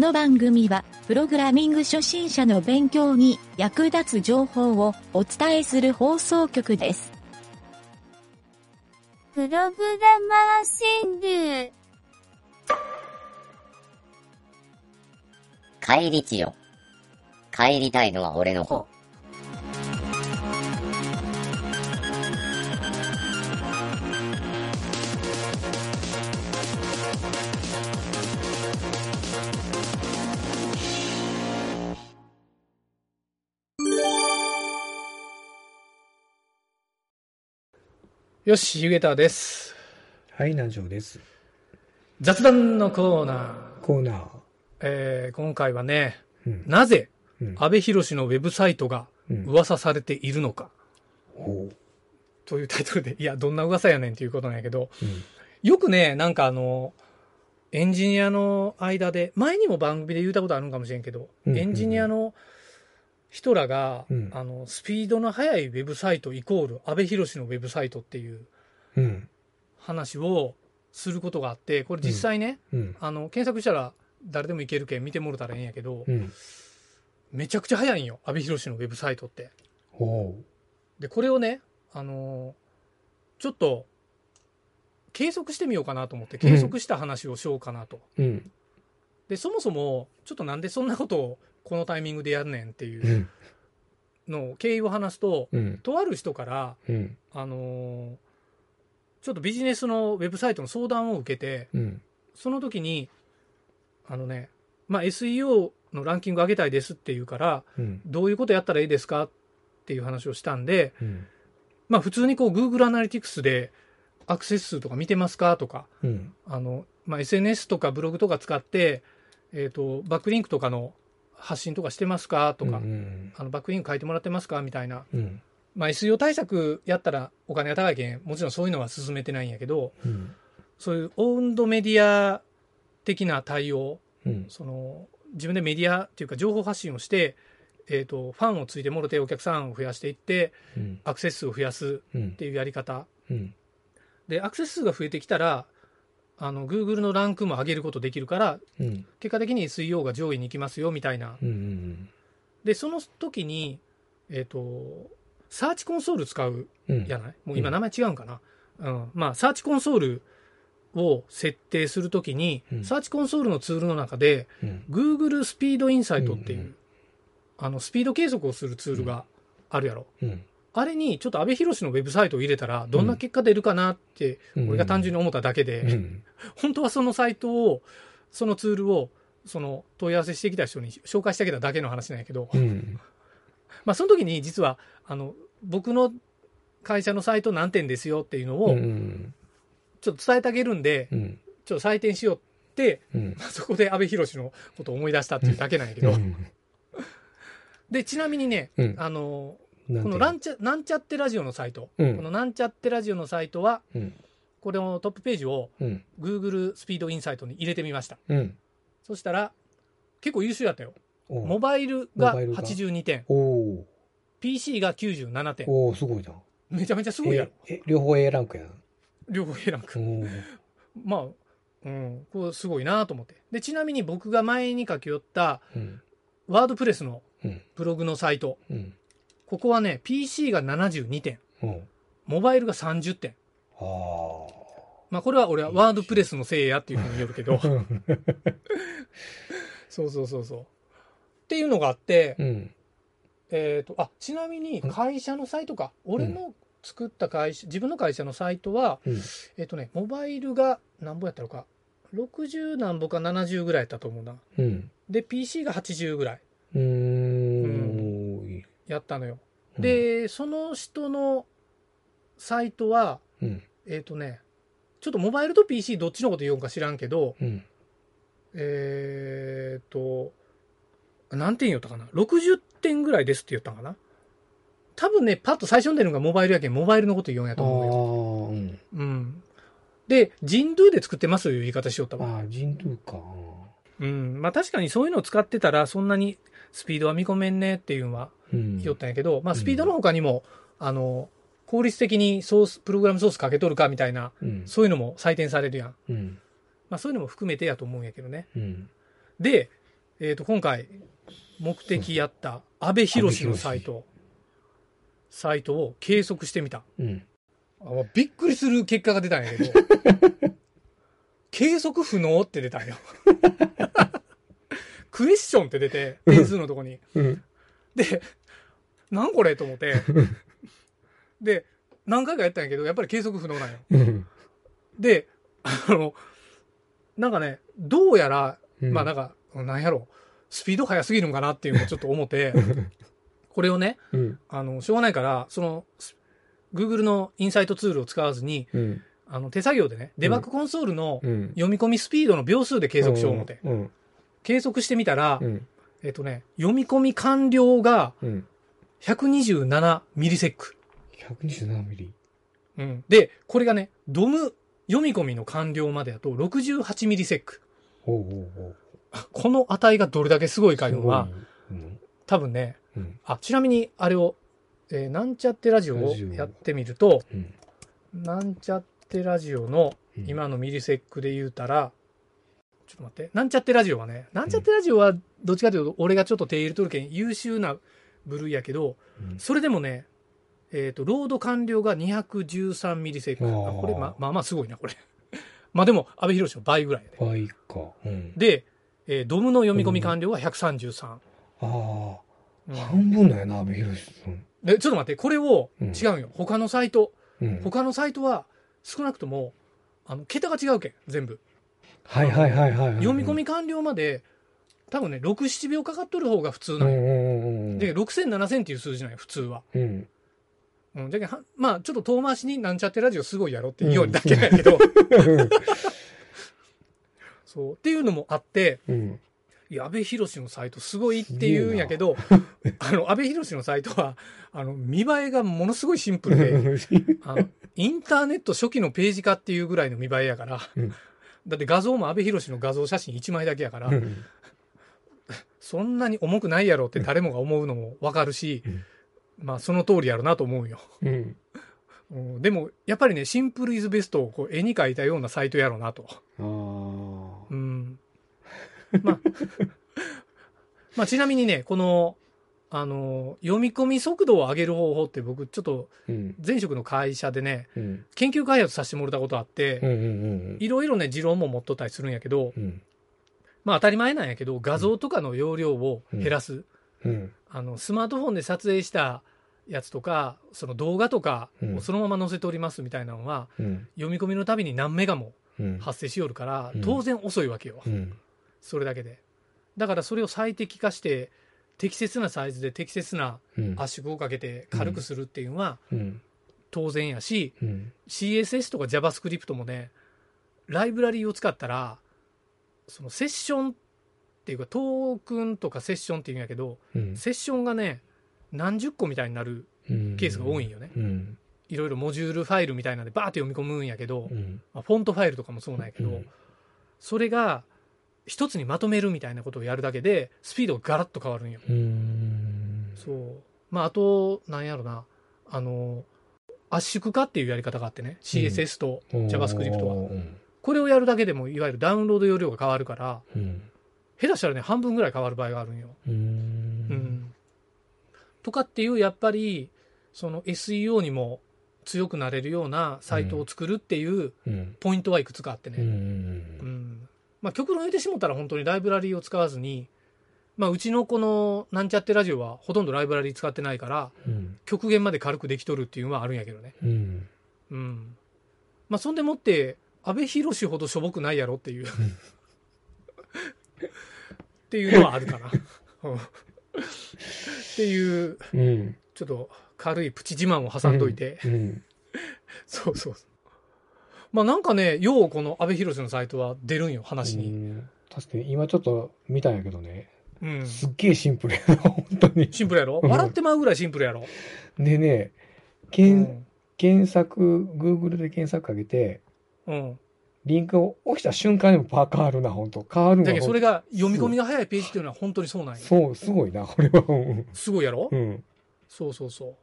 の番組は、プログラミング初心者の勉強に役立つ情報をお伝えする放送局です。プログラマー川柳。帰りちよ。帰りたいのは俺の方。よし、ゆげたです。はい、南條です。雑談のコーナー。コーナー。えー今回はね、うん。なぜうん安倍博のウェブサイトがうん噂されているのかほう。というタイトルで、いや、どんな噂やねんっていうことなんやけど、うん。よくね、なんかあの、エンジニアの間で、前にも番組で言ったことあるんかもしれんけど、うんエンジニアの人らが、うんあの、スピードの速いウェブサイトイコール安倍博のウェブサイトっていううん。話をすることがあって、これ実際ね、うん。あの、検索したら誰でもいけるけん見てもらったらええんやけど、うん。めちゃくちゃ速いんよ、阿部寛のウェブサイトって。ほで、これをね、あのーちょっと、計測してみようかなと思って、計測した話をしようかなと。で、そもそも、ちょっとなんでそんなことをこのタイミングでやるねんっていううんのを経緯を話すと、うん。とある人から、うん。あのーちょっとビジネスのウェブサイトの相談を受けて、うん。その時に、あのね、まあ、SEO のランキング上げたいですっていうから、うん。どういうことやったらいいですかっていう話をしたんで、うん。まあ普通にこう Google アナリティクスでアクセス数とか見てますかとか、うん。あの、まあ SNS とかブログとか使って、えっ、と、バックリンクとかの発信とかしてますかとか、うん。あのバックリンク書いてもらってますかみたいな。うん。まあ SEO 対策やったらお金が高いけん、もちろんそういうのは進めてないんやけど、うん。そういうオウンドメディア的な対応、うん。その自分でメディアっていうか情報発信をして、えっ、と、ファンをついてもろてお客さんを増やしていって、うん。アクセス数を増やすうんっていうやり方。うん。で、アクセス数が増えてきたら、あの、Google のランクも上げることできるから、うん。結果的に SEO が上位に行きますよ、みたいな。うん。で、その時に、えっ、と、サーチコンソール使ううん。やない？もう今名前違うんかな？うん。まあ、サーチコンソールを設定するときに、うんサーチコンソールのツールの中で、うん。Google スピードインサイトっていう、うんうんあの、スピード計測をするツールがあるやろ。うん。あれに、ちょっと安倍博のウェブサイトを入れたら、どんな結果出るかなって、うん俺が単純に思っただけで、うん。本当はそのサイトを、そのツールを、その問い合わせしてきた人に紹介してあげただけの話なんやけど、うん。まあその時に実は、あの、僕の会社のサイト何点ですよっていうのうを、ん。ちょっと伝えてあげるんで、うん。ちょっと採点しようって、そこで安倍博のことを思い出したっていうだけなんやけど、で、ちなみにね、うんあの、ここのランチャ、なんちゃってラジオのサイト、うんこのなんちゃってラジオのサイトは、うん。これのトップページをうん。Google スピードインサイトに入れてみました。うん。そしたら、結構優秀だったよ。おモバイルがモバイルが？82点、おー PC が97点。おーすごいな。めちゃめちゃすごいやろ。え、え両方 A ランクやな。両方 A ランク。おーまあ、うん、これすごいなと思って。で、ちなみに僕が前に書き寄った、うん。ワードプレスのうん。ブログのサイト。うん。ここはね、PC が72点、うん。モバイルが30点。ああ。まあ、これは俺はワードプレスのせいやっていうふうに言うけど、そうそうそうそう。っていうのがあって、うん。えっ、と、あ、ちなみに会社のサイトか。俺の作った会社、自分の会社のサイトは、うん。えっ、とね、モバイルが何ぼやったのか。60何ぼか70ぐらいやったと思うな。うん。で、PC が80ぐらいうーん。やったのよ。うん、で、その人のサイトは、うん。えっ、とね、ちょっとモバイルと PC どっちのこと言うんか知らんけど、うん。えっ、と、何点言ったかな ?60 点ぐらいですって言ったんかな？多分ね、パッと最初に出るのがモバイルやけん、モバイルのこと言うんやあと思うよ。あ、うん。うん。で、人ドゥで作ってますという言い方しよったわ。ああ、人道か。うん。まあ確かにそういうのを使ってたら、そんなにスピードは見込めんねっていうのはうん。言おったんやけど、まあスピードの他にも、あの、効率的にソース、プログラムソースかけとるかみたいな、うん。そういうのも採点されるやん。うん。まあそういうのも含めてやと思うんやけどね。うん。で、えっ、と、今回、目的やった安倍博士のサイト、サイトを計測してみた。うん。あびっくりする結果が出たんやけど、計測不能って出たんよ。クエスチョンって出て、点数のとこに。うん。で、なんこれと思って、で、何回かやったんやけど、やっぱり計測不能なんよ。うん。で、あの、なんかね、どうやら、うんまあなんか、なんやろ、スピード速すぎるんかなっていうのをちょっと思って、これをね、うん。あの、しょうがないから、その、ス Google のインサイトツールを使わずに、うん。あの、手作業でね、デバッグコンソールのうん。読み込みスピードの秒数で計測しよう思って。うん。計測してみたら、うん。えっとね、読み込み完了がうん。127ミリセック。127ミリ。うん。で、これがね、ドム読み込みの完了までだと68ミリセック。ほうほうほう。この値がどれだけすごいかいうのは、うん。多分ね、うん。あ、ちなみにあれを、えーなんちゃってラジオをやってみると、うん。なんちゃってラジオのうん今のミリセックで言うたら、ちょっと待って、なんちゃってラジオはね、なんちゃってラジオはどっちかというと、俺がちょっと手入れとるけん優秀な部類やけど、うんそれでもね、えっ、と、ロード完了が213ミリセーあこれ、ま、まあまあすごいな、これ。まあでも、安倍博士の倍ぐらいやで。倍か。うん。で、えードムの読み込み完了が133。ああ。うん半分だよな、阿部寛さん。で、ちょっと待って、これを、うん違うんよ。他のサイト、うん。他のサイトは少なくとも、あの、桁が違うけん、全部。はいはいはいはいはい。読み込み完了まで、多分ね、6、7秒かかっとる方が普通なんよ。うんうんうんうん。で、6000、7000っていう数字なんよ、普通は。うん。うん。じゃけまあ、ちょっと遠回しになんちゃってラジオすごいやろって言うだけなんやけど、そう。っていうのもあって、うん。いや、安倍博のサイトすごいって言うんやけど、あの、安倍博のサイトは、あの、見栄えがものすごいシンプルで、あのインターネット初期のページ化っていうぐらいの見栄えやから、うんだって画像も安倍博の画像写真1枚だけやから、うんそんなに重くないやろって誰もが思うのもわかるし、うんまあその通りやろなと思うよ。うん。うんでも、やっぱりね、シンプルイズベストをこう絵に描いたようなサイトやろうなと。ああ。うん。まあ、まあちなみにね、この、あの、読み込み速度を上げる方法って僕ちょっとうん。前職の会社でね、うん。研究開発させてもらったことあって、いろいろね、持論も持っとったりするんやけど、うん。まあ当たり前なんやけど、画像とかの容量を減らす。うん。あの、スマートフォンで撮影したやつとか、その動画とかをそのまま載せておりますみたいなのは、うん。読み込みのたびに何メガもうん。発生しよるからうん、当然遅いわけよ。うん。それだけで。だからそれを最適化して、適切なサイズで適切なうん。圧縮をかけて軽くするっていうのはうん。当然やし、うん。CSS とか JavaScript もね、ライブラリーを使ったら、そのセッションっていうかトークンとかセッションっていうんやけど、うん。セッションがね、何十個みたいになるうんケースが多いんよね。うん。いろいろモジュールファイルみたいなんでバーって読み込むんやけど、うん。まあ、フォントファイルとかもそうなんやけど、うんそれが一つにまとめるみたいなことをやるだけで、スピードがガラッと変わるんよ。うん。そう。まあ、あと、なんやろな、あの、圧縮化っていうやり方があってね、CSS と JavaScript は。うん。これをやるだけでも、いわゆるダウンロード容量が変わるから、うん。下手したらね、半分ぐらい変わる場合があるんよ。う。うんん。とかっていう、やっぱり、その SEO にも強くなれるようなサイトを作るっていううん。ポイントはいくつかあってね。うん。うんまあ、極論言ってしもたら本当にライブラリーを使わずに、まあ、うちのこのなんちゃってラジオはほとんどライブラリー使ってないから、うん。極限まで軽くできとるっていうのはあるんやけどね。うん。うん。まあ、そんでもって、安倍博士ほどしょぼくないやろっていう。っていうのはあるかな。うんっていう、うん。ちょっと軽いプチ自慢を挟んどいて。うん。そうそうそう。まあなんかね、ようこの安倍博士のサイトは出るんよ、話に。うん確かに今ちょっと見たんやけどね、うん。すっげえシンプルやな、本当に。シンプルやろ？うん笑ってまうぐらいシンプルやろ？でね、う検ん。検索、Google で検索かけて、うん。リンクを押した瞬間にもパー変わるな、本当変わるのだけどそれが。が読み込みが早いページっていうのは本当にそうなんよ。そう、すごいな、これは。うんすごいやろ？うん。そうそうそう。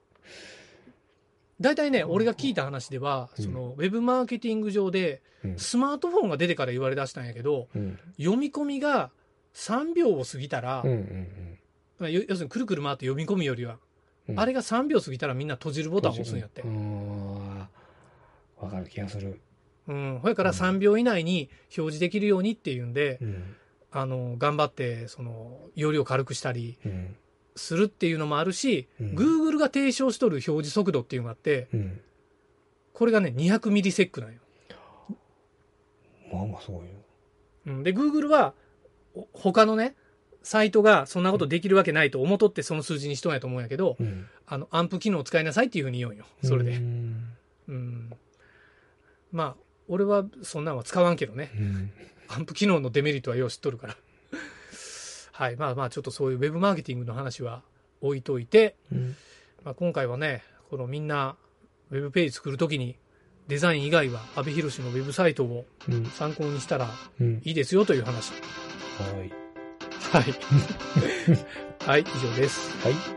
大体ね、俺が聞いた話では、うんその、ウェブマーケティング上で、うん。スマートフォンが出てから言われ出したんやけど、うん。読み込みが3秒を過ぎたら、うんうんまあ要要するにくるくる回って読み込むよりは、うん。あれが3秒過ぎたらみんな閉じるボタンを押すんやってう。ん。わかる気がする。うん。ほやから3秒以内に表示できるようにっていうんで、うん。あの、頑張って、その、容量軽くしたりうん。するっていうのもあるし、うん Google が提唱しとる表示速度っていうのがあって、うん。これがね、200ミリセックなんよ。まあまあすごいよ。うん、で、Google は、お他のね、サイトがそんなことできるわけないと思っとってその数字にしとんやと思うんやけど、うん。あの、アンプ機能を使いなさいっていうふうに言うんよ。それうで。ん。うん。まあ、俺はそんなんは使わんけどね。うん。アンプ機能のデメリットはよう知っとるから。はい。まあまあ、ちょっとそういうウェブマーケティングの話は置いといて、うん。まあ、今回はね、このみんな、ウェブページ作るときに、デザイン以外は、阿部寛のウェブサイトをうん。参考にしたらうん。いいですよという話。はい。はい。はい、以上です。はい。